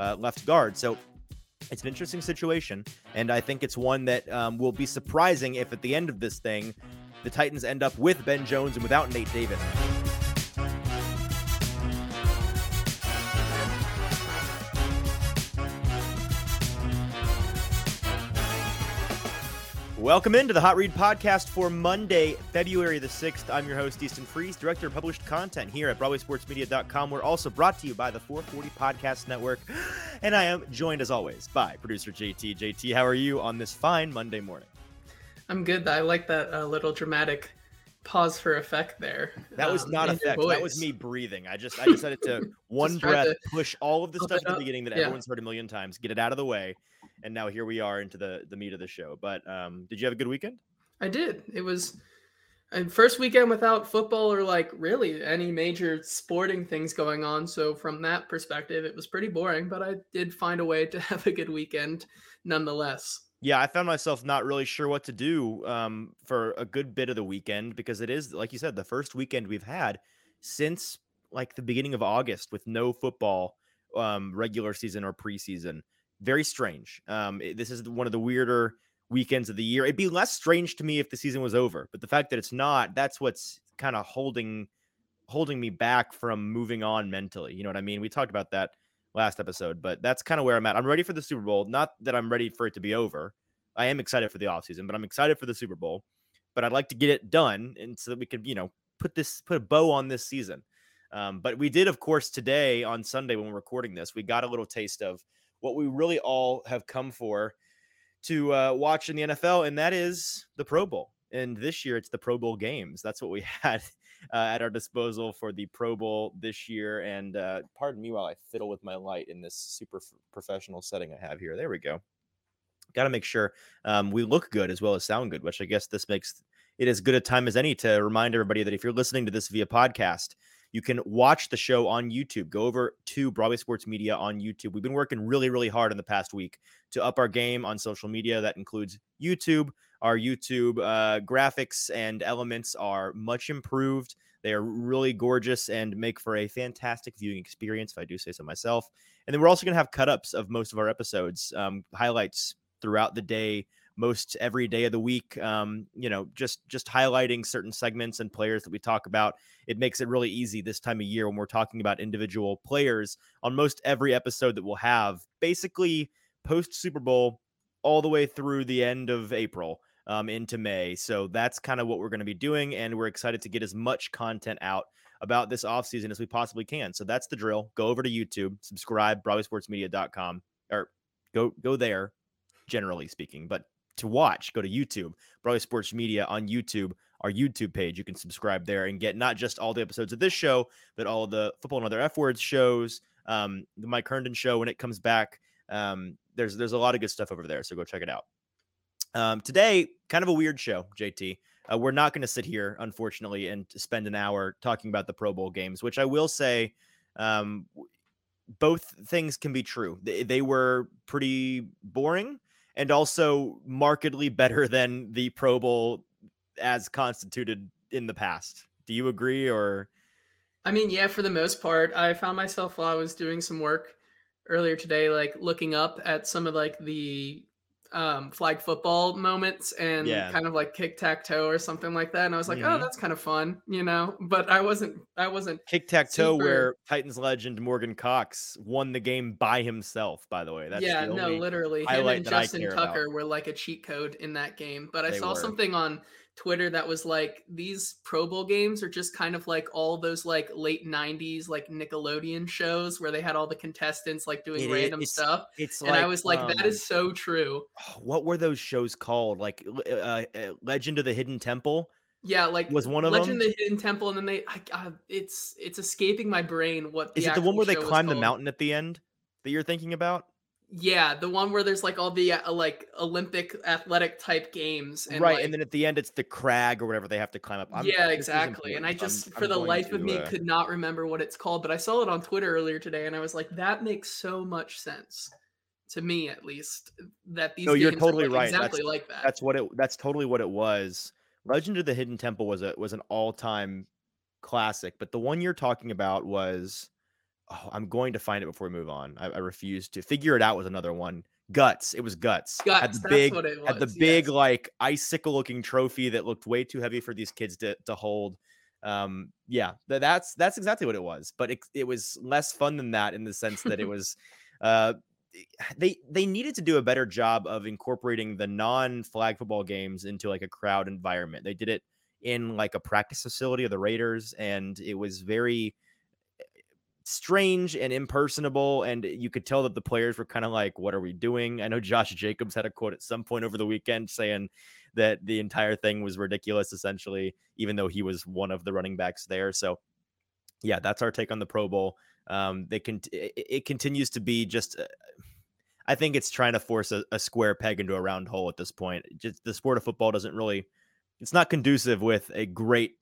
uh, left guard. So it's an interesting situation, and I think it's one that um, will be surprising if at the end of this thing, the Titans end up with Ben Jones and without Nate Davis. Welcome into the Hot Read podcast for Monday, February the 6th. I'm your host, Easton Freeze, Director of Published Content here at BroadwaySportsMedia.com. We're also brought to you by the 440 Podcast Network. And I am joined, as always, by producer JT. JT, how are you on this fine Monday morning? I'm good. I like that uh, little dramatic pause for effect there. That was um, not effect. That was me breathing. I just I decided to one breath to push all of the stuff at the beginning that yeah. everyone's heard a million times, get it out of the way, and now here we are into the the meat of the show. But um, did you have a good weekend? I did. It was first weekend without football or like really any major sporting things going on. So from that perspective, it was pretty boring. But I did find a way to have a good weekend nonetheless. Yeah, I found myself not really sure what to do um, for a good bit of the weekend because it is, like you said, the first weekend we've had since like the beginning of August with no football, um, regular season or preseason. Very strange. Um, it, this is one of the weirder weekends of the year. It'd be less strange to me if the season was over, but the fact that it's not, that's what's kind of holding holding me back from moving on mentally. You know what I mean? We talked about that last episode, but that's kind of where I'm at. I'm ready for the Super Bowl. Not that I'm ready for it to be over. I am excited for the offseason, but I'm excited for the Super Bowl. But I'd like to get it done and so that we could, you know, put this put a bow on this season. Um, but we did, of course, today on Sunday when we're recording this, we got a little taste of what we really all have come for to uh, watch in the NFL, and that is the Pro Bowl. And this year, it's the Pro Bowl games. That's what we had uh, at our disposal for the Pro Bowl this year. And uh, pardon me while I fiddle with my light in this super f- professional setting I have here. There we go. Got to make sure um, we look good as well as sound good, which I guess this makes it as good a time as any to remind everybody that if you're listening to this via podcast, you can watch the show on YouTube. Go over to Broadway Sports Media on YouTube. We've been working really, really hard in the past week to up our game on social media. That includes YouTube. Our YouTube uh, graphics and elements are much improved. They are really gorgeous and make for a fantastic viewing experience, if I do say so myself. And then we're also going to have cut ups of most of our episodes, um, highlights throughout the day most every day of the week um, you know just just highlighting certain segments and players that we talk about. It makes it really easy this time of year when we're talking about individual players on most every episode that we'll have basically post super bowl all the way through the end of april um, into may. So that's kind of what we're going to be doing and we're excited to get as much content out about this offseason as we possibly can. So that's the drill. Go over to youtube subscribe broadwaysportsmedia.com or go go there generally speaking but to watch, go to YouTube, Broadway Sports Media on YouTube, our YouTube page. You can subscribe there and get not just all the episodes of this show, but all the football and other F words shows, um, the Mike Herndon show when it comes back. Um, there's there's a lot of good stuff over there, so go check it out. Um, today, kind of a weird show, JT. Uh, we're not going to sit here, unfortunately, and spend an hour talking about the Pro Bowl games, which I will say, um, both things can be true. They, they were pretty boring and also markedly better than the Pro Bowl as constituted in the past. Do you agree or I mean, yeah, for the most part, I found myself while I was doing some work earlier today like looking up at some of like the um, flag football moments and yeah. kind of like kick tack toe or something like that. And I was like, oh, mm-hmm. oh, that's kind of fun, you know. But I wasn't, I wasn't kick tack toe where Titans legend Morgan Cox won the game by himself. By the way, that's yeah, no, literally, him and Justin Tucker about. were like a cheat code in that game. But I they saw were. something on Twitter that was like these Pro Bowl games are just kind of like all those like late '90s like Nickelodeon shows where they had all the contestants like doing it, random it's, stuff. It's and like, I was like, um, that is so true. What were those shows called? Like uh, uh, Legend of the Hidden Temple. Yeah, like was one of Legend them. Legend of the Hidden Temple, and then they, I, I, it's it's escaping my brain. What is it? The one where they climb the mountain at the end that you're thinking about? Yeah, the one where there's like all the uh, like Olympic athletic type games, and right? Like, and then at the end, it's the crag or whatever they have to climb up. I'm, yeah, exactly. And I just, I'm, for I'm the life to, of me, uh... could not remember what it's called. But I saw it on Twitter earlier today, and I was like, that makes so much sense to me, at least. That these. No, you're totally like right. Exactly that's, like that. That's what it. That's totally what it was. Legend of the Hidden Temple was a was an all time classic, but the one you're talking about was oh, I'm going to find it before we move on. I, I refuse to figure it out with another one. Guts. It was guts. Guts. Had the big, was, had the big like icicle looking trophy that looked way too heavy for these kids to, to hold. Um, yeah, th- that's that's exactly what it was. But it, it was less fun than that in the sense that it was, uh, they they needed to do a better job of incorporating the non flag football games into like a crowd environment. They did it in like a practice facility of the Raiders, and it was very strange and impersonable. And you could tell that the players were kind of like, What are we doing? I know Josh Jacobs had a quote at some point over the weekend saying that the entire thing was ridiculous, essentially, even though he was one of the running backs there. So, yeah, that's our take on the Pro Bowl. Um, they can, it, it continues to be just, uh, I think it's trying to force a, a square peg into a round hole at this point. Just the sport of football doesn't really, it's not conducive with a great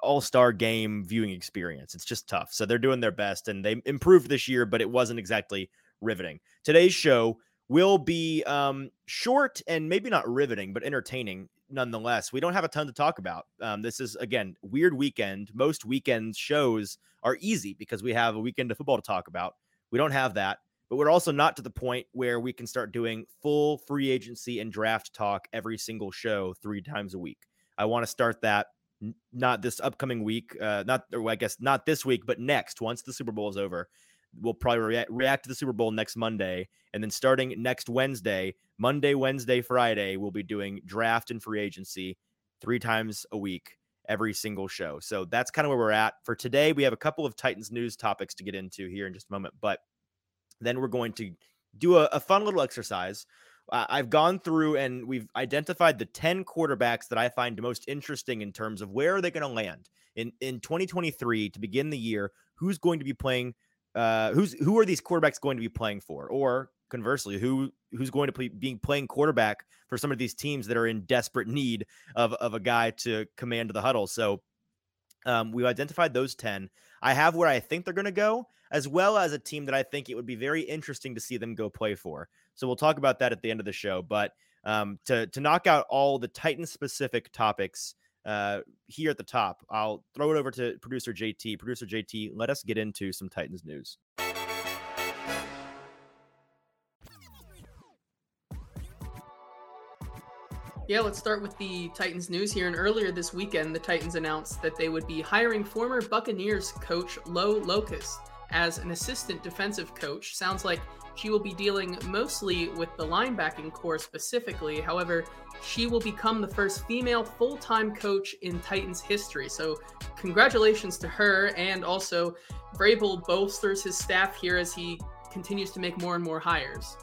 all star game viewing experience. It's just tough. So they're doing their best and they improved this year, but it wasn't exactly riveting. Today's show will be um, short and maybe not riveting, but entertaining nonetheless. We don't have a ton to talk about. Um, this is, again, weird weekend. Most weekend shows are easy because we have a weekend of football to talk about. We don't have that, but we're also not to the point where we can start doing full free agency and draft talk every single show three times a week. I want to start that not this upcoming week, uh, not or I guess not this week, but next once the Super Bowl is over. We'll probably rea- react to the Super Bowl next Monday, and then starting next Wednesday, Monday, Wednesday, Friday, we'll be doing draft and free agency three times a week, every single show. So that's kind of where we're at for today. We have a couple of Titans news topics to get into here in just a moment, but then we're going to do a, a fun little exercise I've gone through and we've identified the 10 quarterbacks that I find most interesting in terms of where are they going to land in in 2023 to begin the year. Who's going to be playing? Uh, who's who are these quarterbacks going to be playing for? Or conversely, who who's going to be playing quarterback for some of these teams that are in desperate need of of a guy to command the huddle? So um, we've identified those 10. I have where I think they're going to go, as well as a team that I think it would be very interesting to see them go play for. So we'll talk about that at the end of the show. But um, to to knock out all the Titan specific topics uh, here at the top, I'll throw it over to producer JT. Producer JT, let us get into some Titans news. Yeah, let's start with the Titans news here. And earlier this weekend, the Titans announced that they would be hiring former Buccaneers coach Lo Locust as an assistant defensive coach. Sounds like she will be dealing mostly with the linebacking core specifically. However, she will become the first female full time coach in Titans history. So, congratulations to her. And also, Vrabel bolsters his staff here as he continues to make more and more hires.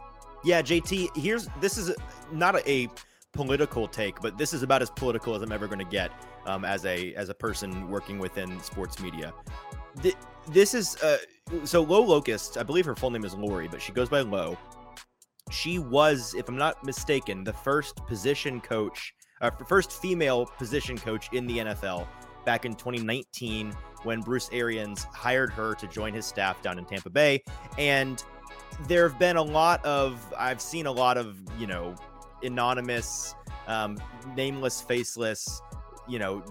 Yeah, JT, here's this is not a, a political take, but this is about as political as I'm ever going to get um, as a as a person working within sports media. This is uh, so Low Locust, I believe her full name is Lori, but she goes by Low. She was, if I'm not mistaken, the first position coach, uh, first female position coach in the NFL back in 2019 when Bruce Arians hired her to join his staff down in Tampa Bay. And there have been a lot of, I've seen a lot of, you know, anonymous, um, nameless, faceless, you know,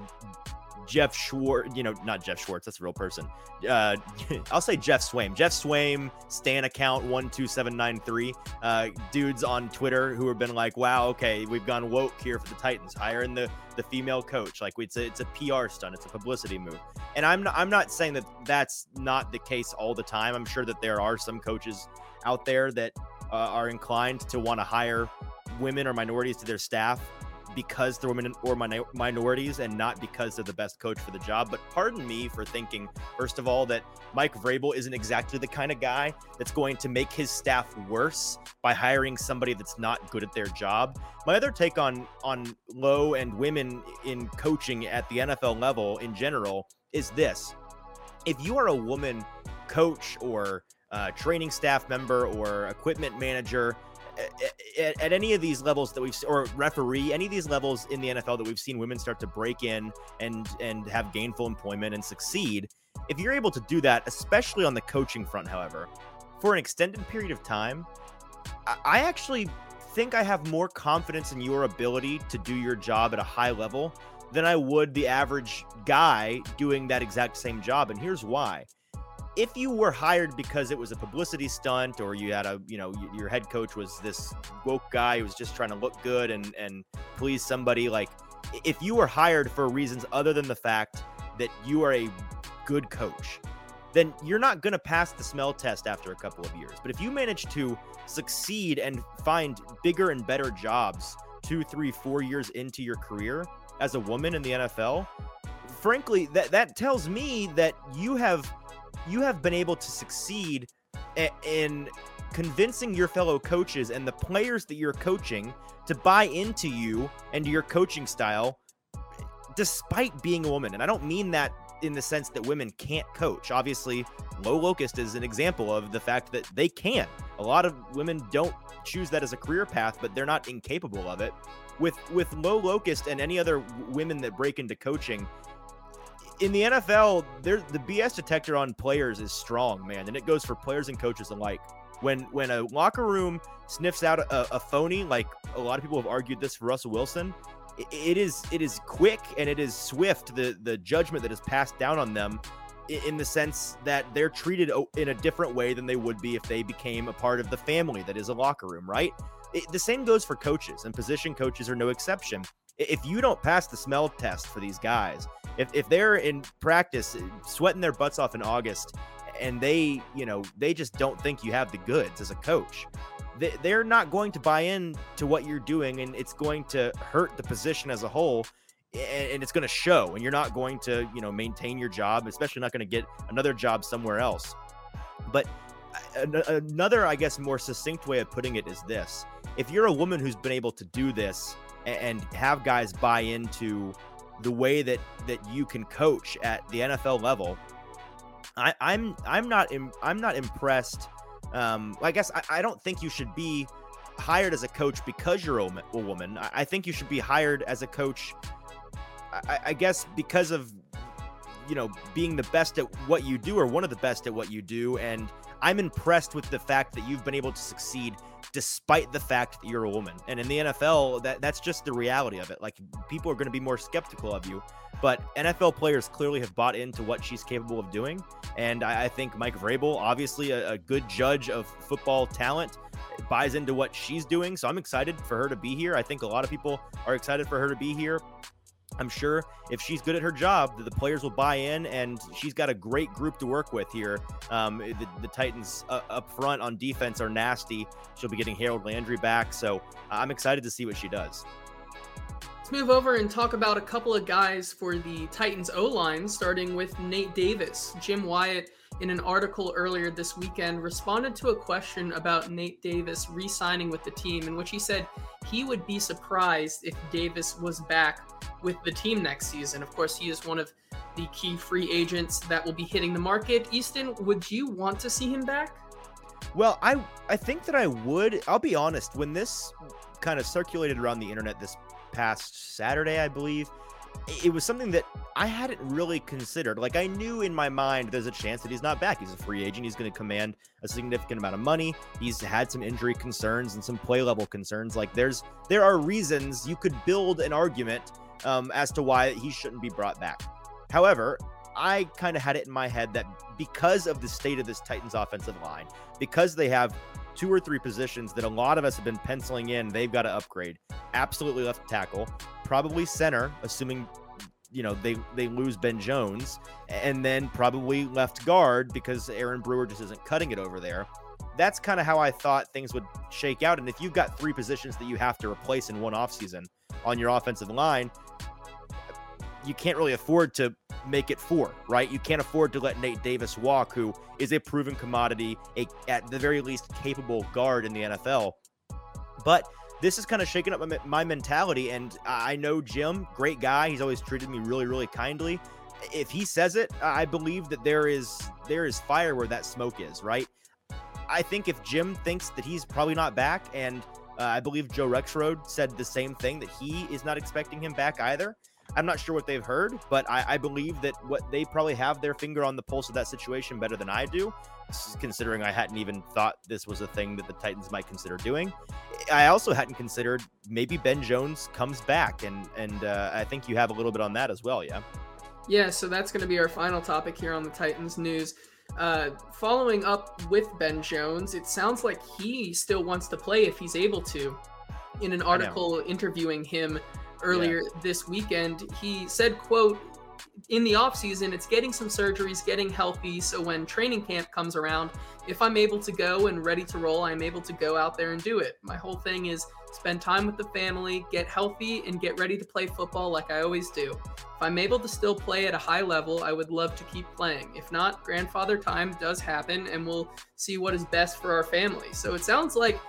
Jeff Schwartz, you know, not Jeff Schwartz, that's a real person. Uh, I'll say Jeff Swaim. Jeff Swaim, Stan account 12793. Uh, dudes on Twitter who have been like, wow, okay, we've gone woke here for the Titans, hiring the, the female coach. Like, it's a, it's a PR stunt, it's a publicity move. And I'm not, I'm not saying that that's not the case all the time. I'm sure that there are some coaches out there that uh, are inclined to want to hire women or minorities to their staff because they're women or min- minorities and not because they're the best coach for the job. But pardon me for thinking, first of all, that Mike Vrabel isn't exactly the kind of guy that's going to make his staff worse by hiring somebody that's not good at their job. My other take on on low and women in coaching at the NFL level in general is this: if you are a woman coach or uh, training staff member or equipment manager at, at, any of these levels that we've or referee any of these levels in the NFL that we've seen women start to break in and and have gainful employment and succeed if you're able to do that especially on the coaching front however for an extended period of time I actually think I have more confidence in your ability to do your job at a high level than I would the average guy doing that exact same job and here's why if you were hired because it was a publicity stunt or you had a you know your head coach was this woke guy who was just trying to look good and and please somebody like if you were hired for reasons other than the fact that you are a good coach then you're not going to pass the smell test after a couple of years. But if you manage to succeed and find bigger and better jobs two three four years into your career as a woman in the nfl frankly that that tells me that you have you have been able to succeed in convincing your fellow coaches and the players that you're coaching to buy into you and your coaching style despite being a woman. And I don't mean that in the sense that women can't coach. Obviously, Lo Locust is an example of the fact that they can. A lot of women don't choose that as a career path, but they're not incapable of it. With with Lo Locust and any other women that break into coaching, in the NFL, there the BS detector on players is strong, man, and it goes for players and coaches alike. When when a locker room sniffs out a, a phony, like a lot of people have argued this for Russell Wilson, it, it is it is quick and it is swift. The the judgment that is passed down on them, in the sense that they're treated in a different way than they would be if they became a part of the family that is a locker room, right? It, the same goes for coaches, and position coaches are no exception. If you don't pass the smell test for these guys, if, if they're in practice uh, sweating their butts off in August and they, you know, they just don't think you have the goods as a coach, they, they're not going to buy in to what you're doing and it's going to hurt the position as a whole and it's going to show and you're not going to you know maintain your job especially not going to get another job somewhere else. But another i guess more succinct way of putting it is this. If you're a woman who's been able to do this and have guys buy into the way that that you can coach at the NFL level, I, I'm I'm not Im, I'm not impressed. Um, I guess I, I, don't think you should be hired as a coach because you're a, a woman. I, I, think you should be hired as a coach. I, I guess because of you know being the best at what you do or one of the best at what you do, and I'm impressed with the fact that you've been able to succeed despite the fact that you're a woman. And in the NFL, that that's just the reality of it. Like people are going to be more skeptical of you, but NFL players clearly have bought into what she's capable of doing. And I, I think Mike Vrabel, obviously a, a good judge of football talent, buys into what she's doing. So I'm excited for her to be here. I think a lot of people are excited for her to be here. I'm sure if she's good at her job, the players will buy in, and she's got a great group to work with here. Um, eh, the, the, Titans uh, up front on defense are nasty. She'll be getting Harold Landry back, so I'm excited to see what she does. Let's move over and talk about a couple of guys for the Titans O line, starting with Nate Davis. Jim Wyatt in an article earlier this weekend, responded to a question about Nate Davis re signing with the team, in which he said he would be surprised if Davis was back with the team next season. Of course, he is one of the key free agents that will be hitting the market. Easton, would you want to see him back? Well, I I think that I would. I'll be honest, when this kind of circulated around the internet this past Saturday, I believe, it was something that I hadn't really considered. Like I knew in my mind there's a chance that he's not back. He's a free agent. He's going to command a significant amount of money. He's had some injury concerns and some play level concerns. Like there's there are reasons you could build an argument um, as to why he shouldn't be brought back. However, I kind of had it in my head that because of the state of this Titans offensive line, because they have two or three positions that a lot of us have been penciling in, they've got to upgrade. Absolutely left tackle, probably center, assuming you know they they lose Ben Jones, and then probably left guard because Aaron Brewer just isn't cutting it over there. That's kind of how I thought things would shake out. And if you've got three positions that you have to replace in one offseason on your offensive line, you can't really afford to make it four, right? You can't afford to let Nate Davis walk, who is a proven commodity, a, at the very least capable guard in the NFL. But this is kind of shaking up my, my mentality. And I know Jim, great guy. He's always treated me really, really kindly. If he says it, I believe that there is there is fire where that smoke is, right? I think if Jim thinks that he's probably not back, and uh, I believe Joe Rexrode said the same thing that he is not expecting him back either. I'm not sure what they've heard, but I, I, believe that what they probably have their finger on the pulse of that situation better than I do, considering I hadn't even thought this was a thing that the Titans might consider doing. I also hadn't considered maybe Ben Jones comes back, and and uh, I think you have a little bit on that as well, yeah. Yeah, so that's going to be our final topic here on the Titans news. Uh, following up with Ben Jones, it sounds like he still wants to play if he's able to. In an article interviewing him earlier yeah. this weekend, he said, quote, in the off season, it's getting some surgeries, getting healthy. So when training camp comes around, if I'm able to go and ready to roll, I'm able to go out there and do it. My whole thing is spend time with the family, get healthy, and get ready to play football like I always do. If I'm able to still play at a high level, I would love to keep playing. If not, grandfather time does happen, and we'll see what is best for our family. So it sounds like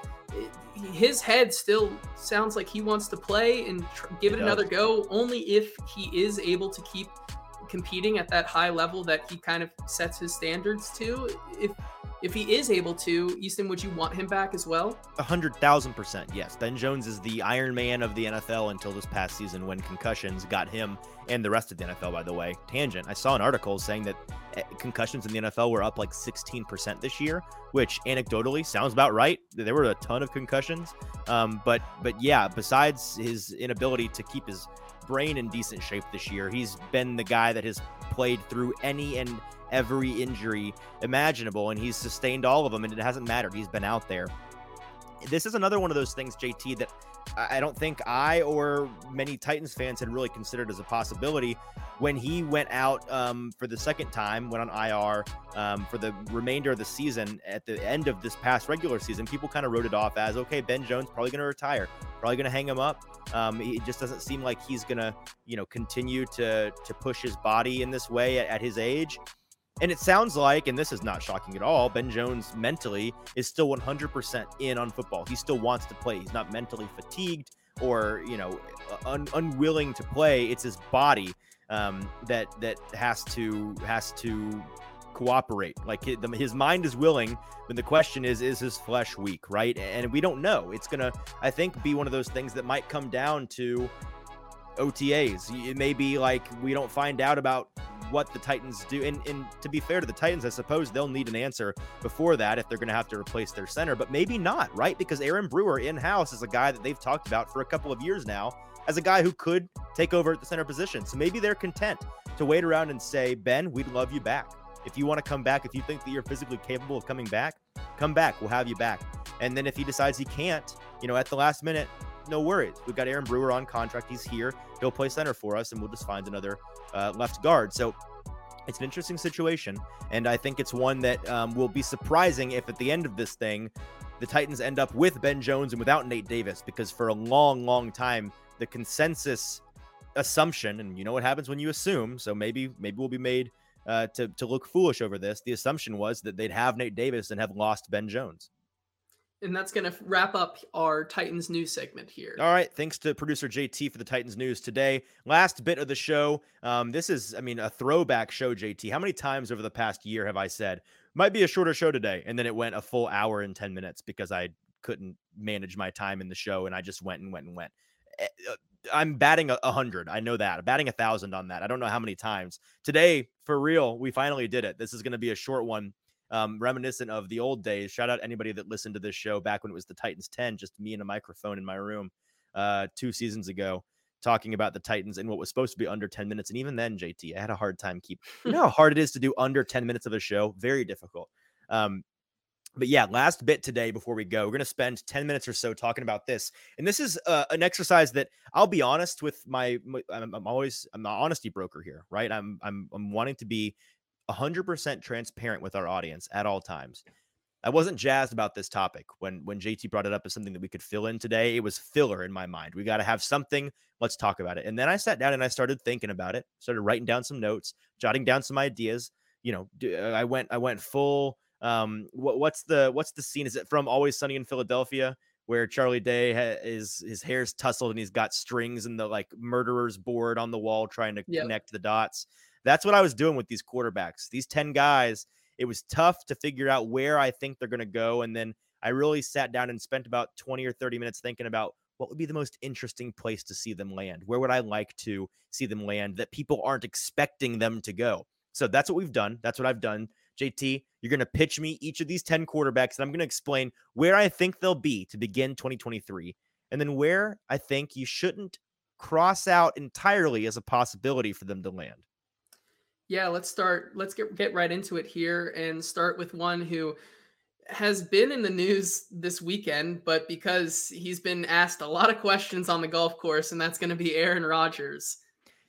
his head still sounds like he wants to play and tr- give it another go only if he is able to keep competing at that high level that he kind of sets his standards to if if he is able to, Easton, would you want him back as well? A hundred thousand percent, yes. Ben Jones is the Iron Man of the NFL until this past season when concussions got him and the rest of the NFL, by the way. Tangent. I saw an article saying that eh, concussions in the NFL were up like 16% this year, which anecdotally sounds about right. There were a ton of concussions. Um, but but yeah, besides his inability to keep his brain in decent shape this year, he's been the guy that has played through any and every injury imaginable, and he's sustained all of them, and it hasn't mattered. He's been out there. This is another one of those things, JT, that I don't think I or many Titans fans had really considered as a possibility when he went out um, for the second time, went on IR um, for the remainder of the season. At the end of this past regular season, people kind of wrote it off as okay, Ben Jones probably going to retire, probably going to hang him up. Um, it just doesn't seem like he's going to, you know, continue to to push his body in this way at, at his age. And it sounds like, and this is not shocking at all, Ben Jones mentally is still 100% in on football. He still wants to play. He's not mentally fatigued or, you know, un- unwilling to play. It's his body um, that that has to has to cooperate. Like his mind is willing, but the question is, is his flesh weak, right? And we don't know. It's gonna, I think, be one of those things that might come down to OTAs. It may be like we don't find out about what the Titans do. And, and to be fair to the Titans, I suppose they'll need an answer before that if they're going to have to replace their center, but maybe not, right? Because Aaron Brewer in house is a guy that they've talked about for a couple of years now as a guy who could take over at the center position. So maybe they're content to wait around and say, Ben, we'd love you back. If you want to come back, if you think that you're physically capable of coming back, come back. We'll have you back. And then if he decides he can't, you know, at the last minute, no worries. We've got Aaron Brewer on contract. He's here. He'll play center for us, and we'll just find another uh, left guard. So it's an interesting situation, and I think it's one that um, will be surprising if at the end of this thing, the Titans end up with Ben Jones and without Nate Davis, because for a long, long time, the consensus assumption, and you know what happens when you assume, so maybe maybe we'll be made uh, to to look foolish over this. The assumption was that they'd have Nate Davis and have lost Ben Jones. And that's going to wrap up our Titans news segment here. All right. Thanks to producer JT for the Titans news today. Last bit of the show. Um, this is, I mean, a throwback show, JT. How many times over the past year have I said, might be a shorter show today? And then it went a full hour and 10 minutes because I couldn't manage my time in the show and I just went and went and went. Eh, uh, I'm batting a hundred. I know that. I'm batting a thousand on that. I don't know how many times today. For real, we finally did it. This is going to be a short one um, reminiscent of the old days. Shout out anybody that listened to this show back when it was the Titans 10, just me and a microphone in my room uh, two seasons ago, talking about the Titans and what was supposed to be under 10 minutes. And even then, JT, I had a hard time keep. You know how hard it is to do under 10 minutes of a show? Very difficult. Um, but yeah, last bit today before we go, we're going to spend 10 minutes or so talking about this. And this is uh, an exercise that I'll be honest with my, my I'm, I'm, always, I'm the honesty broker here, right? I'm, I'm, I'm wanting to be 100% transparent with our audience at all times. I wasn't jazzed about this topic when when JT brought it up as something that we could fill in today. It was filler in my mind. We got to have something. Let's talk about it. And then I sat down and I started thinking about it. Started writing down some notes, jotting down some ideas. You know, uh, I went I went full. Um, what, what's the what's the scene? Is it from Always Sunny in Philadelphia? Where Charlie Day ha- is his hair's tousled and he's got strings and the like murderer's board on the wall trying to yep. connect the dots. That's what I was doing with these quarterbacks. These 10 guys, it was tough to figure out where I think they're going to go. And then I really sat down and spent about 20 or 30 minutes thinking about what would be the most interesting place to see them land? Where would I like to see them land that people aren't expecting them to go? So that's what we've done. That's what I've done. JT, you're going to pitch me each of these 10 quarterbacks, and I'm going to explain where I think they'll be to begin 2023, and then where I think you shouldn't cross out entirely as a possibility for them to land. Yeah, let's start. Let's get get right into it here and start with one who has been in the news this weekend, but because he's been asked a lot of questions on the golf course, and that's going to be Aaron Rodgers.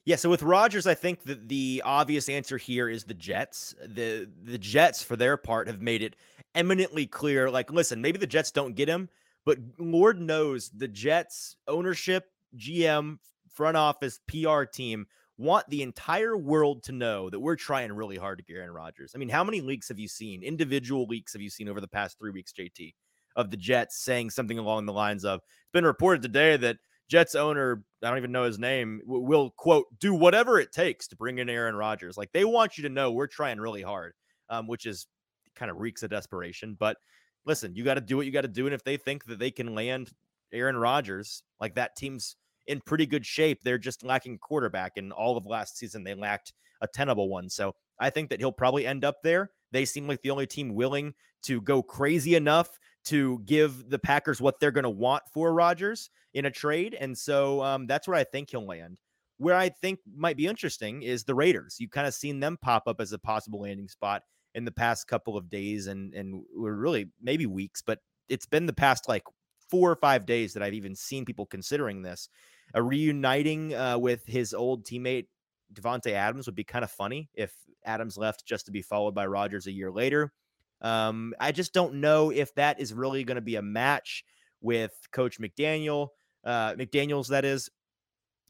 Yeah, so with Rodgers, I think that the obvious answer here is the Jets. The the Jets, for their part, have made it eminently clear. Like, listen, maybe the Jets don't get him, but Lord knows the Jets ownership, GM, front office, PR team want the entire world to know that we're trying really hard to get Aaron Rodgers. I mean, how many leaks have you seen? Individual leaks have you seen over the past three weeks, JT, of the Jets saying something along the lines of it's been reported today that Jets owner, I don't even know his name, will quote, do whatever it takes to bring in Aaron Rodgers. Like they want you to know we're trying really hard, um, which is kind of reeks of desperation. But listen, you got to do what you got to do. And if they think that they can land Aaron Rodgers, like that team's in pretty good shape. They're just lacking quarterback. And all of last season, they lacked a tenable one. So I think that he'll probably end up there. They seem like the only team willing to go crazy enough to give the Packers what they're going to want for Rodgers in a trade. And so um, that's where I think he'll land. Where I think might be interesting is the Raiders. You've kind of seen them pop up as a possible landing spot in the past couple of days and and we're really maybe weeks, but it's been the past like four or five days that I've even seen people considering this a reuniting uh, with his old teammate Davante Adams would be kind of funny if Adams left just to be followed by Rodgers a year later. Um, I just don't know if that is really going to be a match with Coach McDaniel, uh, McDaniel's that is,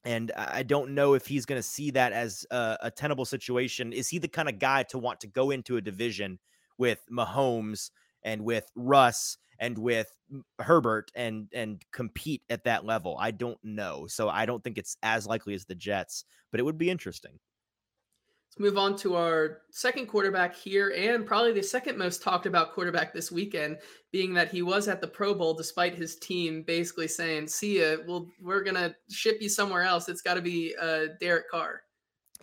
and I don't know if he's going to see that as a, a tenable situation. Is he the kind of guy to want to go into a division with Mahomes and with Russ and with Herbert and and compete at that level? I don't know. So I don't think it's as likely as the Jets, but it would be interesting. Let's move on to our second quarterback here, and probably the second most talked about quarterback this weekend, being that he was at the Pro Bowl despite his team basically saying, "See ya, well, we're gonna ship you somewhere else." It's got to be uh, Derek Carr.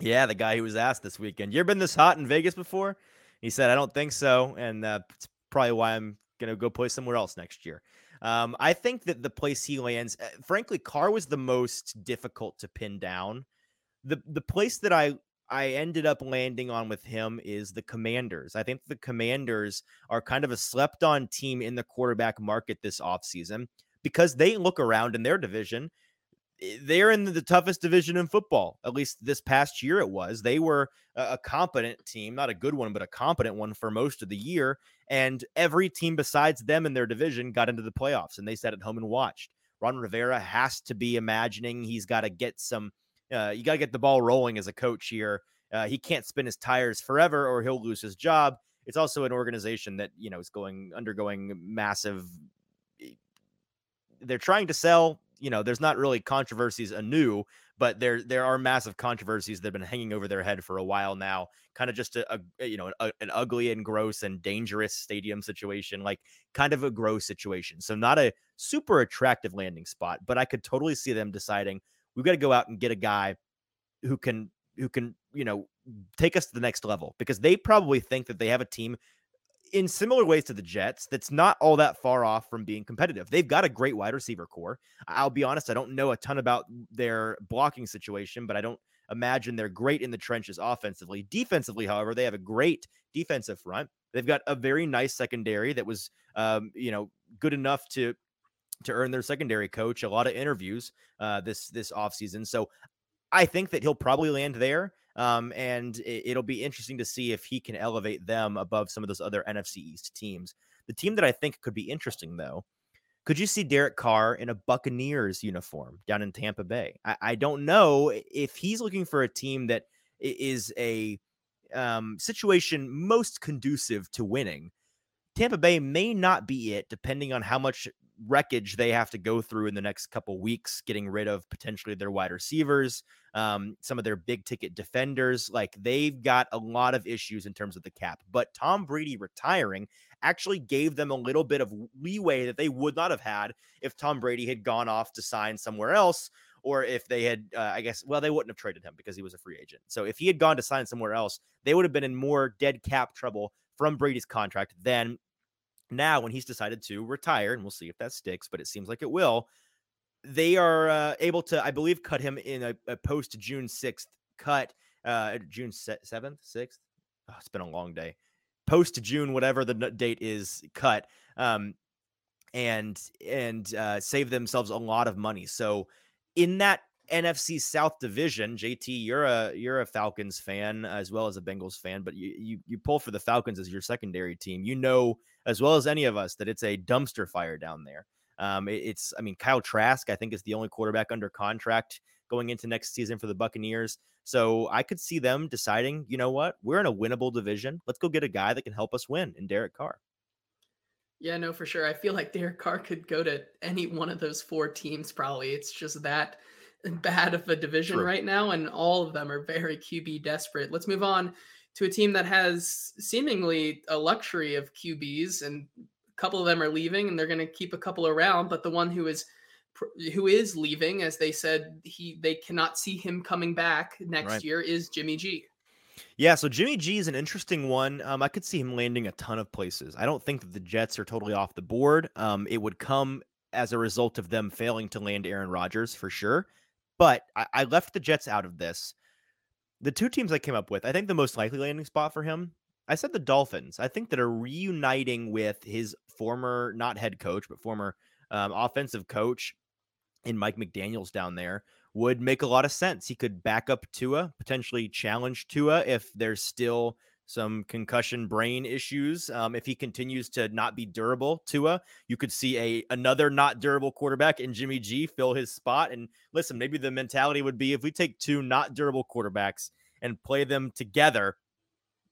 Yeah, the guy who was asked this weekend. You ever been this hot in Vegas before? He said, "I don't think so," and uh, it's probably why I'm to go play somewhere else next year. Um, I think that the place he lands, eh, frankly, Carr was the most difficult to pin down. The the place that I I ended up landing on with him is the Commanders. I think the Commanders are kind of a slept on team in the quarterback market this offseason because they look around in their division they're in the toughest division in football. At least this past year, it was. They were a, competent team, not a good one, but a competent one for most of the year. And every team besides them in their division got into the playoffs, and they sat at home and watched. Ron Rivera has to be imagining he's got to get some. Uh, you got to get the ball rolling as a coach here. Uh, he can't spin his tires forever, or he'll lose his job. It's also an organization that you know is going undergoing massive. Eh, they're trying to sell you know, there's not really controversies anew, but there there are massive controversies that have been hanging over their head for a while now. Kind of just a, a you know a, an ugly and gross and dangerous stadium situation, like kind of a gross situation. So not a super attractive landing spot, but I could totally see them deciding we've got to go out and get a guy who can who can you know take us to the next level because they probably think that they have a team in similar ways to the Jets, that's not all that far off from being competitive. They've got a great wide receiver core. I'll be honest, I don't know a ton about their blocking situation, but I don't imagine they're great in the trenches offensively. Defensively, however, they have a great defensive front. They've got a very nice secondary that was, um, you know, good enough to to earn their secondary coach a lot of interviews uh, this this offseason. So I think that he'll probably land there. Um, and it, will be interesting to see if he can elevate them above some of those other NFC East teams. The team that I think could be interesting, though, could you see Derek Carr in a Buccaneers uniform down in Tampa Bay? I, I don't know if he's looking for a team that is a um, situation most conducive to winning. Tampa Bay may not be it, depending on how much wreckage they have to go through in the next couple weeks, getting rid of potentially their wide receivers, um, some of their big ticket defenders. Like they've got a lot of issues in terms of the cap. But Tom Brady retiring actually gave them a little bit of leeway that they would not have had if Tom Brady had gone off to sign somewhere else. Or if they had, uh, I guess, well, they wouldn't have traded him because he was a free agent. So if he had gone to sign somewhere else, they would have been in more dead cap trouble from Brady's contract than now when he's decided to retire, and we'll see if that sticks, but it seems like it will. They are uh, able to, I believe, cut him in a, a post June 6th cut uh, June seventh, sixth. Oh, it's been a long day. Post June, whatever the date is, cut. Um, and and uh, save themselves a lot of money. So in that NFC South division, JT, you're a you're a Falcons fan as well as a Bengals fan, but you you you pull for the Falcons as your secondary team. You know as well as any of us that it's a dumpster fire down there. Um, it, it's I mean Kyle Trask I think is the only quarterback under contract going into next season for the Buccaneers. So I could see them deciding, you know what, we're in a winnable division. Let's go get a guy that can help us win in Derek Carr. Yeah, no, for sure. I feel like Derek Carr could go to any one of those four teams. Probably, it's just that bad of a division True. right now, and all of them are very QB desperate. Let's move on to a team that has seemingly a luxury of QBs, and a couple of them are leaving, and they're going to keep a couple around. But the one who is who is leaving, as they said, he they cannot see him coming back next right. year is Jimmy G. Yeah, so Jimmy G is an interesting one. Um, I could see him landing a ton of places. I don't think that the Jets are totally off the board. Um, it would come as a result of them failing to land Aaron Rodgers for sure. But I, I left the Jets out of this. The two teams I came up with, I think the most likely landing spot for him, I said the Dolphins. I think that are reuniting with his former, not head coach, but former um, offensive coach in Mike McDaniels down there would make a lot of sense. He could back up Tua, potentially challenge Tua if there's still some concussion brain issues. Um, if he continues to not be durable, Tua, you could see a another not durable quarterback in Jimmy G fill his spot. And listen, maybe the mentality would be if we take two not durable quarterbacks and play them together,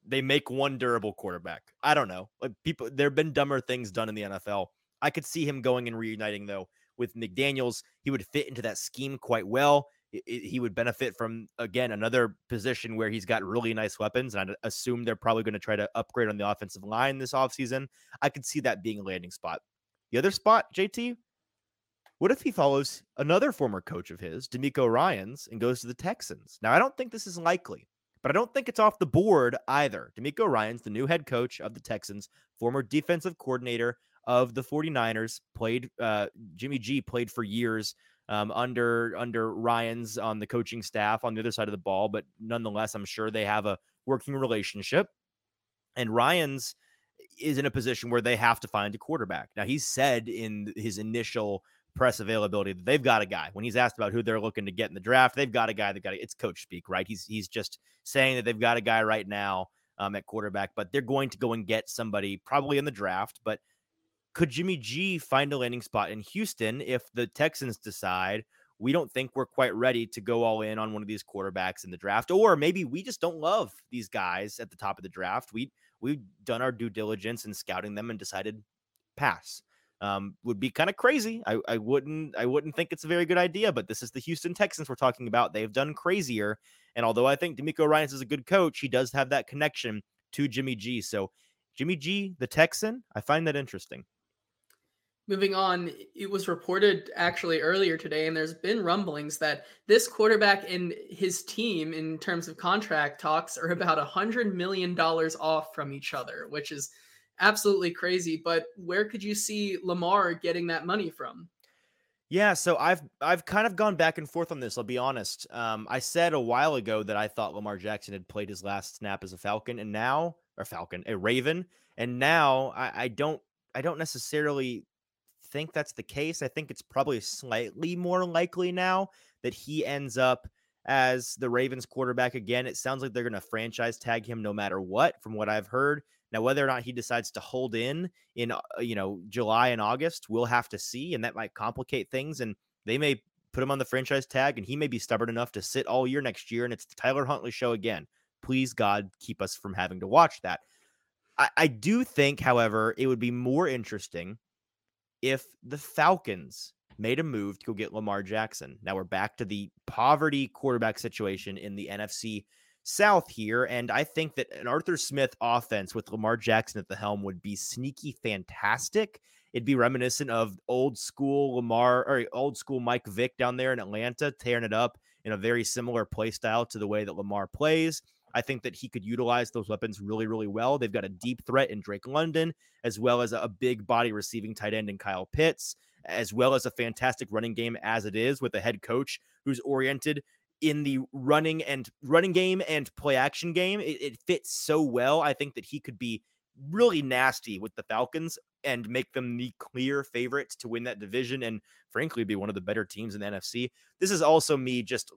they make one durable quarterback. I don't know. Like people, there have been dumber things done in the NFL. I could see him going and reuniting though with McDaniels. He would fit into that scheme quite well. It, he would benefit from again another position where he's got really nice weapons, and I assume they're probably going to try to upgrade on the offensive line this offseason. I could see that being a landing spot. The other spot, JT, what if he follows another former coach of his, DeMeco Ryans, and goes to the Texans? Now, I don't think this is likely, but I don't think it's off the board either. DeMeco Ryans, the new head coach of the Texans, former defensive coordinator of the 49ers, played uh, Jimmy G played for years um, under under Ryans on the coaching staff on the other side of the ball, but nonetheless, I'm sure they have a working relationship. And Ryans is in a position where they have to find a quarterback. Now, he said in his initial press availability that they've got a guy. When he's asked about who they're looking to get in the draft, they've got a guy that got it's coach speak, right? He's he's just saying that they've got a guy right now um, at quarterback, but they're going to go and get somebody probably in the draft. But could Jimmy G find a landing spot in Houston if the Texans decide we don't think we're quite ready to go all in on one of these quarterbacks in the draft, or maybe we just don't love these guys at the top of the draft. We we've done our due diligence in scouting them and decided pass. Um, would be kind of crazy. I, I wouldn't I wouldn't think it's a very good idea, but this is the Houston Texans we're talking about. They've done crazier. And although I think DeMeco Ryans is a good coach, he does have that connection to Jimmy G. So Jimmy G, the Texan, I find that interesting. Moving on, it was reported actually earlier today, and there's been rumblings that this quarterback and his team, in terms of contract talks, are about a hundred million dollars off from each other, which is absolutely crazy. But where could you see Lamar getting that money from? Yeah, so I've I've kind of gone back and forth on this. I'll be honest. Um, I said a while ago that I thought Lamar Jackson had played his last snap as a Falcon, and now or Falcon, a Raven, and now I, I don't I don't necessarily think that's the case. I think it's probably slightly more likely now that he ends up as the Ravens quarterback again. It sounds like they're going to franchise tag him no matter what, from what I've heard. Now, whether or not he decides to hold in in uh, you know July and August, we'll have to see, and that might complicate things. And they may put him on the franchise tag, and he may be stubborn enough to sit all year next year. And it's the Tyler Huntley show again. Please, God, keep us from having to watch that. I, I do think, however, it would be more interesting if the Falcons made a move to go get Lamar Jackson. Now we're back to the poverty quarterback situation in the NFC South here. And I think that an Arthur Smith offense with Lamar Jackson at the helm would be sneaky fantastic. It'd be reminiscent of old school Lamar or old school Mike Vick down there in Atlanta, tearing it up in a very similar play style to the way that Lamar plays. I think that he could utilize those weapons really, really well. They've got a deep threat in Drake London, as well as a big body receiving tight end in Kyle Pitts, as well as a fantastic running game as it is with a head coach who's oriented in the running and running game and play action game. It, it, fits so well. I think that he could be really nasty with the Falcons and make them the clear favorites to win that division and frankly be one of the better teams in the NFC. This is also me just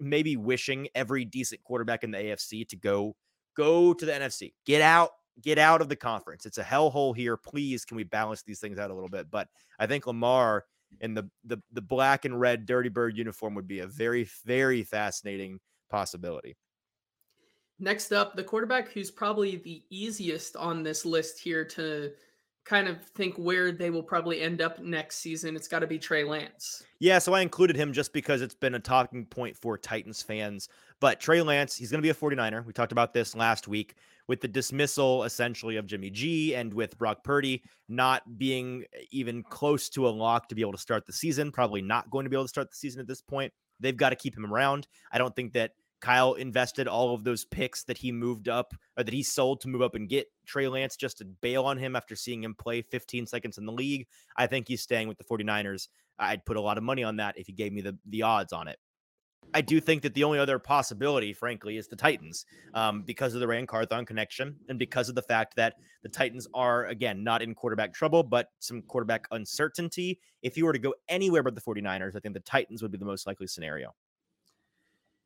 maybe wishing every decent quarterback in the AFC to go go to the NFC. Get out, get out of the conference. It's a hellhole here. Please, can we balance these things out a little bit? But I think Lamar in the the the black and red Dirty Bird uniform would be a very very fascinating possibility. Next up, the quarterback who's probably the easiest on this list here to kind of think where they will probably end up next season. It's got to be Trey Lance. Yeah, so I included him just because it's been a talking point for Titans fans. But Trey Lance, he's going to be a 49er. We talked about this last week with the dismissal essentially of Jimmy G and with Brock Purdy not being even close to a lock to be able to start the season, probably not going to be able to start the season at this point. They've got to keep him around. I don't think that Kyle invested all of those picks that he moved up or that he sold to move up and get Trey Lance just to bail on him after seeing him play 15 seconds in the league. I think he's staying with the 49ers. I'd put a lot of money on that if he gave me the, the odds on it. I do think that the only other possibility, frankly, is the Titans um, because of the Ran Carthon connection and because of the fact that the Titans are, again, not in quarterback trouble, but some quarterback uncertainty. If you were to go anywhere but the 49ers, I think the Titans would be the most likely scenario.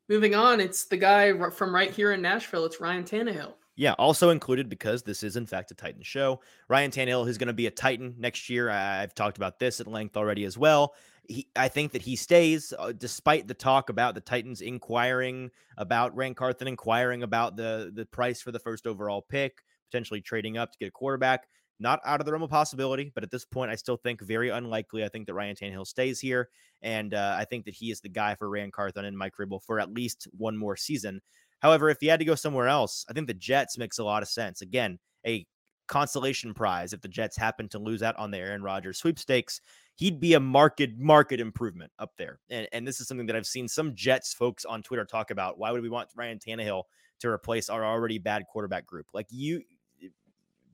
Moving on, it's the guy from right here in Nashville. It's Ryan Tannehill. Yeah, also included because this is in fact a Titan show. Ryan Tannehill, is going to be a Titan next year. I've talked about this at length already as well. He, I think that he stays, uh, despite the talk about the Titans inquiring about Ran Carthon, inquiring about the the price for the first overall pick, potentially trading up to get a quarterback not out of the realm of possibility, but at this point, I still think very unlikely. I think that Ryan Tannehill stays here, and uh, I think that he is the guy for Ran Carthon and Mike Vrabel for at least one more season. However, if he had to go somewhere else, I think the Jets makes a lot of sense. Again, a consolation prize if the Jets happen to lose out on the Aaron Rodgers sweepstakes, he'd be a market market improvement up there. And, and this is something that I've seen some Jets folks on Twitter talk about. Why would we want Ryan Tannehill to replace our already bad quarterback group? Like you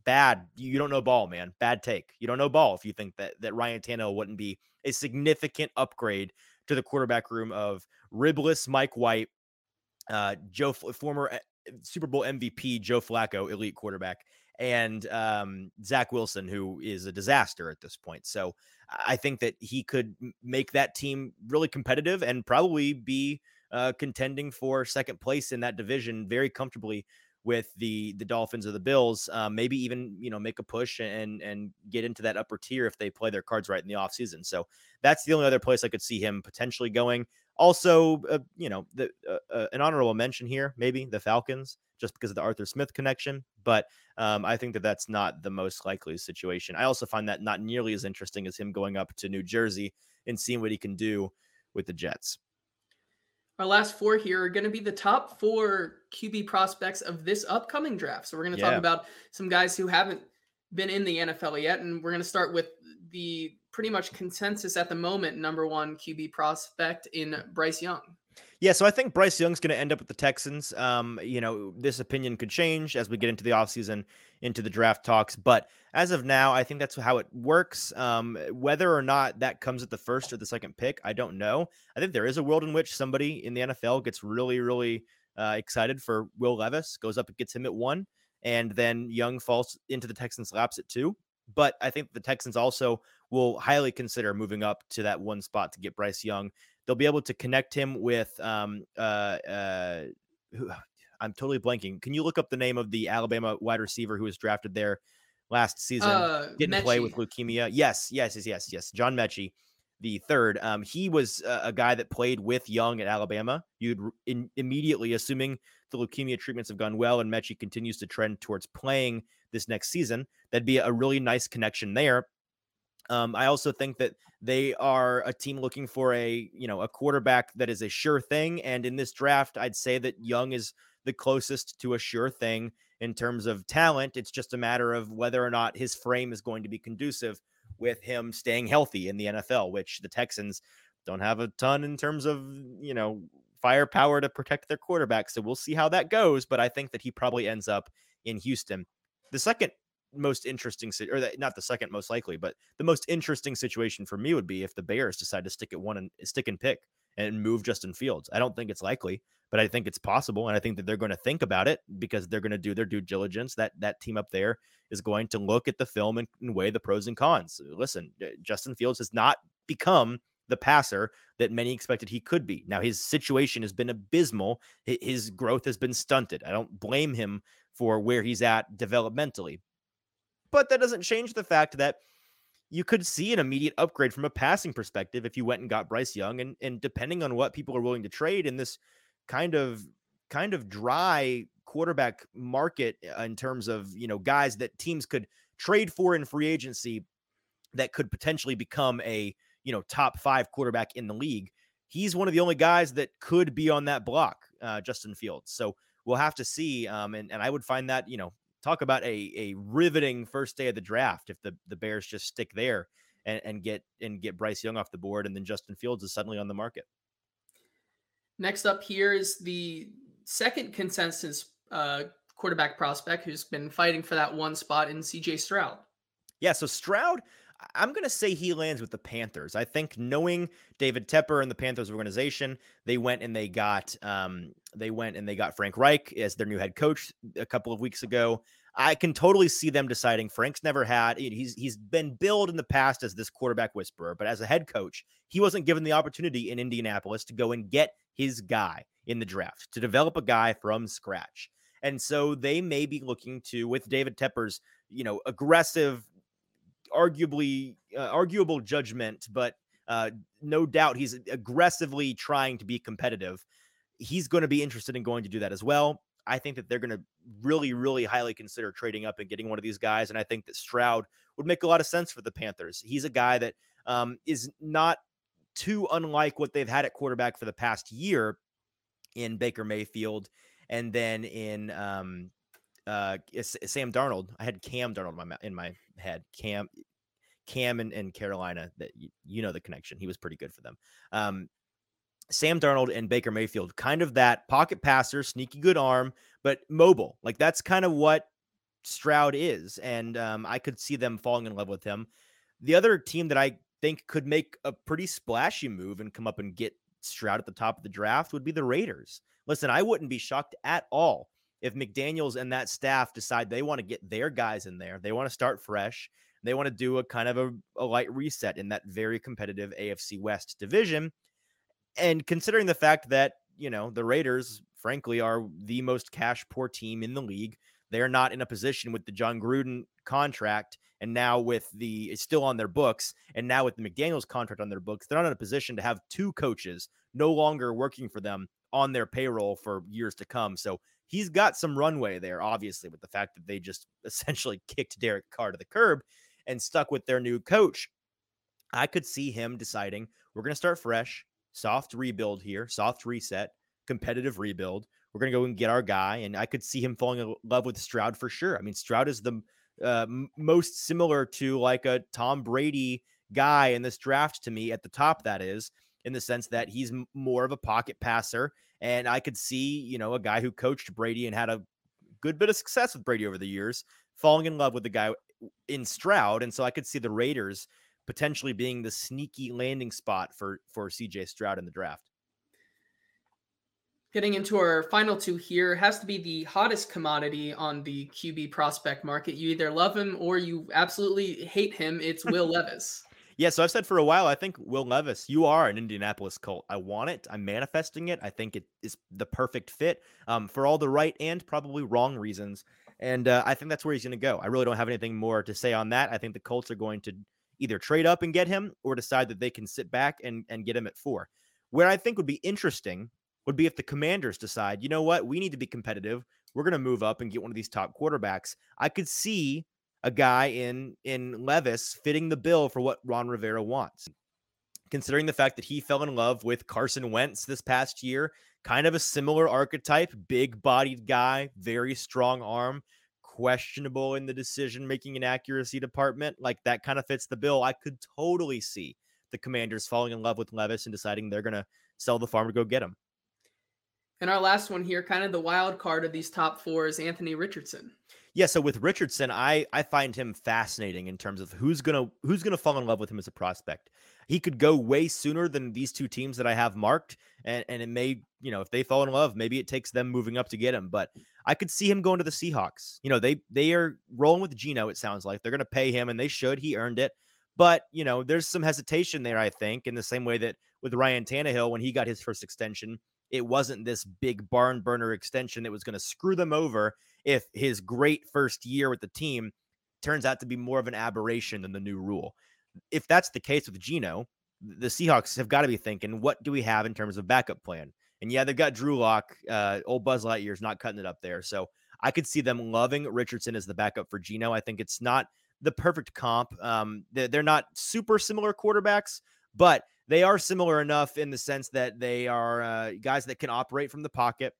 bad. You don't know ball, man. Bad take. You don't know ball if you think that that Ryan Tannehill wouldn't be a significant upgrade to the quarterback room of ribless Mike White, uh, Joe former eh, Super Bowl MVP Joe Flacco, elite quarterback, and um, Zach Wilson, who is a disaster at this point. So I think that he could make that team really competitive and probably be uh, contending for second place in that division very comfortably with the the Dolphins or the Bills, um, maybe even you know make a push and and get into that upper tier if they play their cards right in the offseason. So that's the only other place I could see him potentially going. Also, uh, you know, the, uh, uh, an honorable mention here, maybe the Falcons, just because of the Arthur Smith connection. But um, I think that that's not the most likely situation. I also find that not nearly as interesting as him going up to New Jersey and seeing what he can do with the Jets. Our last four here are going to be the top four QB prospects of this upcoming draft. So we're going to yeah. talk about some guys who haven't been in the NFL yet. And we're going to start with the pretty much consensus at the moment number one QB prospect in Bryce Young. Yeah, so I think Bryce Young's going to end up with the Texans. Um, you know, this opinion could change as we get into the offseason, into the draft talks. But as of now, I think that's how it works. Um, whether or not that comes at the first or the second pick, I don't know. I think there is a world in which somebody in the NFL gets really, really uh, excited for Will Levis, goes up and gets him at one, and then Young falls into the Texans' laps at two. But I think the Texans also will highly consider moving up to that one spot to get Bryce Young. They'll be able to connect him with um uh uh I'm totally blanking. Can you look up the name of the Alabama wide receiver who was drafted there last season? Uh, Didn't Metchie. play with leukemia. Yes, yes, yes, yes, yes. John Metchie, the third. Um, he was a, a guy that played with Young at Alabama. You'd in, immediately, assuming the leukemia treatments have gone well and Metchie continues to trend towards playing this next season, that'd be a really nice connection there. Um, I also think that they are a team looking for a you know a quarterback that is a sure thing, and in this draft, I'd say that Young is the closest to a sure thing in terms of talent. It's just a matter of whether or not his frame is going to be conducive with him staying healthy in the NFL, which the Texans don't have a ton in terms of you know firepower to protect their quarterback. So we'll see how that goes, but I think that he probably ends up in Houston. The second most interesting, or not the second most likely, but the most interesting situation for me would be if the Bears decide to stick at one and stick and pick and move Justin Fields. I don't think it's likely, but I think it's possible, and I think that they're going to think about it because they're going to do their due diligence. That that team up there is going to look at the film and, and weigh the pros and cons. Listen, uh, Justin Fields has not become the passer that many expected he could be. Now his situation has been abysmal. His growth has been stunted. I don't blame him for where he's at developmentally. But that doesn't change the fact that you could see an immediate upgrade from a passing perspective if you went and got Bryce Young and and depending on what people are willing to trade in this kind of kind of dry quarterback market uh, in terms of, you know, guys that teams could trade for in free agency that could potentially become a you know, top five quarterback in the league. He's one of the only guys that could be on that block, uh, Justin Fields. So we'll have to see. Um, and, and I would find that, you know, talk about a, a riveting first day of the draft if the, the Bears just stick there and, and get and get Bryce Young off the board and then Justin Fields is suddenly on the market. Next up here is the second consensus uh, quarterback prospect who's been fighting for that one spot in CJ Stroud. Yeah, so Stroud, I'm going to say he lands with the Panthers. I think knowing David Tepper and the Panthers organization, they went and they got um, they went and they got Frank Reich as their new head coach a couple of weeks ago. I can totally see them deciding Frank's never had he's he's been billed in the past as this quarterback whisperer, but as a head coach, he wasn't given the opportunity in Indianapolis to go and get his guy in the draft, to develop a guy from scratch. And so they may be looking to with David Tepper's, you know, aggressive arguably uh, arguable judgment, but uh, no doubt he's aggressively trying to be competitive. He's going to be interested in going to do that as well. I think that they're going to really, really highly consider trading up and getting one of these guys. And I think that Stroud would make a lot of sense for the Panthers. He's a guy that um, is not too unlike what they've had at quarterback for the past year in Baker Mayfield and then in um, uh, Sam Darnold. I had Cam Darnold in my in my head. Cam, Cam, and, and Carolina. That you, you know the connection. He was pretty good for them. Um, Sam Darnold and Baker Mayfield, kind of that pocket passer, sneaky good arm, but mobile. Like that's kind of what Stroud is, and um, I could see them falling in love with him. The other team that I think could make a pretty splashy move and come up and get Stroud at the top of the draft would be the Raiders. Listen, I wouldn't be shocked at all if McDaniels and that staff decide they want to get their guys in there, they want to start fresh, they want to do a kind of a, a light reset in that very competitive AFC West division. And considering the fact that, you know, the Raiders, frankly, are the most cash poor team in the league, they're not in a position with the Jon Gruden contract and now with the it's still on their books and now with the McDaniels contract on their books they're not in a position to have two coaches no longer working for them on their payroll for years to come so he's got some runway there, obviously, with the fact that they just essentially kicked Derek Carr to the curb and stuck with their new coach. I could see him deciding we're going to start fresh, soft rebuild here, soft reset, competitive rebuild. We're going to go and get our guy. And I could see him falling in love with Stroud for sure. I mean, Stroud is the uh, most similar to like a Tom Brady guy in this draft to me at the top, that is, in the sense that he's more of a pocket passer and I could see, you know, a guy who coached Brady and had a good bit of success with Brady over the years, falling in love with the guy in Stroud. And so I could see the Raiders potentially being the sneaky landing spot for for CJ Stroud in the draft. Getting into our final two here has to be the hottest commodity on the QB prospect market. You either love him or you absolutely hate him. It's Will Levis. Yeah, so I've said for a while, I think Will Levis, you are an Indianapolis Colt. I want it. I'm manifesting it. I think it is the perfect fit um, for all the right and probably wrong reasons. And uh, I think that's where he's going to go. I really don't have anything more to say on that. I think the Colts are going to either trade up and get him or decide that they can sit back and, and get him at four. Where I think would be interesting would be if the commanders decide, you know what, we need to be competitive. We're going to move up and get one of these top quarterbacks. I could see a guy in in Levis fitting the bill for what Ron Rivera wants. Considering the fact that he fell in love with Carson Wentz this past year, kind of a similar archetype, big bodied guy, very strong arm, questionable in the decision making and accuracy department, like that kind of fits the bill. I could totally see the commanders falling in love with Levis and deciding they're going to sell the farm to go get him. And our last one here, kind of the wild card of these top four, is Anthony Richardson. Yeah, so with Richardson, I I find him fascinating in terms of who's gonna who's gonna fall in love with him as a prospect. He could go way sooner than these two teams that I have marked, and and it may you know if they fall in love, maybe it takes them moving up to get him. But I could see him going to the Seahawks. You know, they they are rolling with Geno. It sounds like they're gonna pay him, and they should. He earned it. But you know, there's some hesitation there. I think in the same way that with Ryan Tannehill when he got his first extension, it wasn't this big barn burner extension that was going to screw them over if his great first year with the team turns out to be more of an aberration than the new rule. If that's the case with Geno, the Seahawks have got to be thinking, what do we have in terms of backup plan? And yeah, they've got Drew Lock. Uh, old Buzz Lightyear's not cutting it up there. So I could see them loving Richardson as the backup for Geno. I think it's not the perfect comp. Um, they're not super similar quarterbacks, but they are similar enough in the sense that they are uh, guys that can operate from the pocket.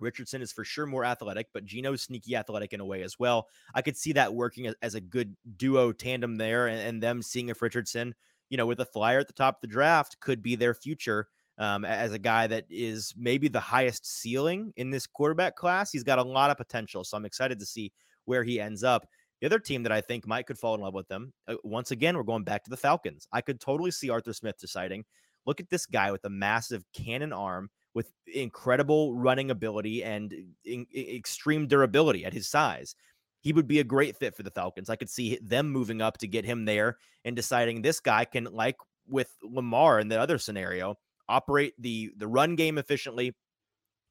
Richardson is for sure more athletic, but Geno's sneaky athletic in a way as well. I could see that working as, as a good duo tandem there, and, and, them seeing if Richardson, you know, with a flyer at the top of the draft, could be their future um, as a guy that is maybe the highest ceiling in this quarterback class. He's got a lot of potential, so I'm excited to see where he ends up. The other team that I think might could fall in love with them, uh, once again, we're going back to the Falcons. I could totally see Arthur Smith deciding, look at this guy with a massive cannon arm with incredible running ability and in, in, extreme durability at his size. He would be a great fit for the Falcons. I could see them moving up to get him there and deciding this guy can, like with Lamar in the other scenario, operate the the run game efficiently,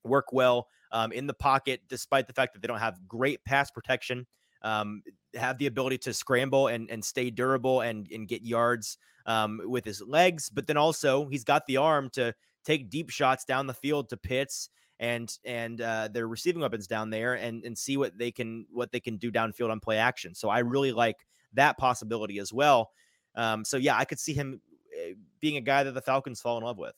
work well um, in the pocket, despite the fact that they don't have great pass protection. Um, have the ability to scramble and, and stay durable and, and get yards um, with his legs, but then also he's got the arm to take deep shots down the field to Pitts and and uh, their receiving weapons down there and and see what they can what they can do downfield on play action. So I really like that possibility as well. Um, so yeah, I could see him eh, being a guy that the Falcons fall in love with.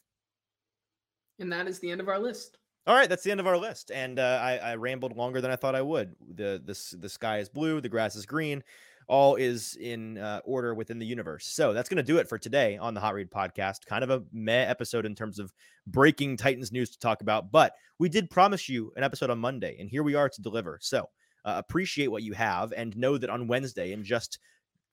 And that is the end of our list. All right, that's the end of our list, and uh, I, I rambled longer than I thought I would. the the The sky is blue, the grass is green all is in uh, order within the universe. So that's going to do it for today on the Hot Read podcast. Kind of a meh episode in terms of breaking Titans news to talk about, but we did promise you an episode on Monday, and here we are to deliver. So uh, appreciate what you have and know that on Wednesday, in just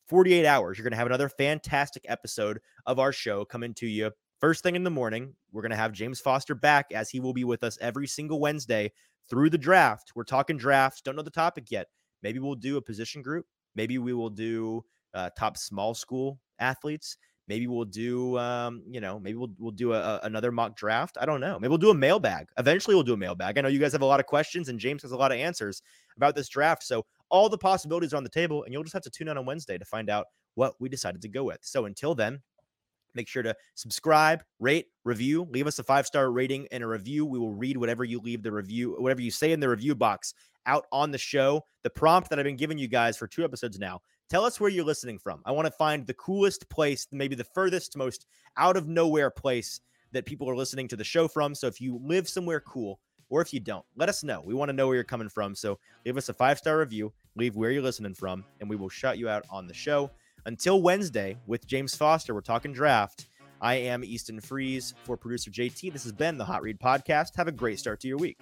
48 hours, you're going to have another fantastic episode of our show coming to you. First thing in the morning, we're going to have James Foster back as he will be with us every single Wednesday through the draft. We're talking drafts, don't know the topic yet. Maybe we'll do a position group. Maybe we will do uh, top small school athletes. Maybe we'll do, um, you know, maybe we'll we'll do a, a, another mock draft. I don't know. Maybe we'll do a mailbag. Eventually, we'll do a mailbag. I know you guys have a lot of questions, and James has a lot of answers about this draft. So all the possibilities are on the table, and you'll just have to tune in on Wednesday to find out what we decided to go with. So until then, make sure to subscribe, rate, review, leave us a five star rating and a review. We will read whatever you leave the review, whatever you say in the review box out on the show. The prompt that I've been giving you guys for two episodes now. Tell us where you're listening from. I want to find the coolest place, maybe the furthest, most out of nowhere place that people are listening to the show from. So if you live somewhere cool, or if you don't, let us know. We want to know where you're coming from. So leave us a five star review, leave where you're listening from, and we will shout you out on the show. Until Wednesday with James Foster, we're talking draft. I am Easton Freeze for producer JT. This has been the Hot Read Podcast. Have a great start to your week.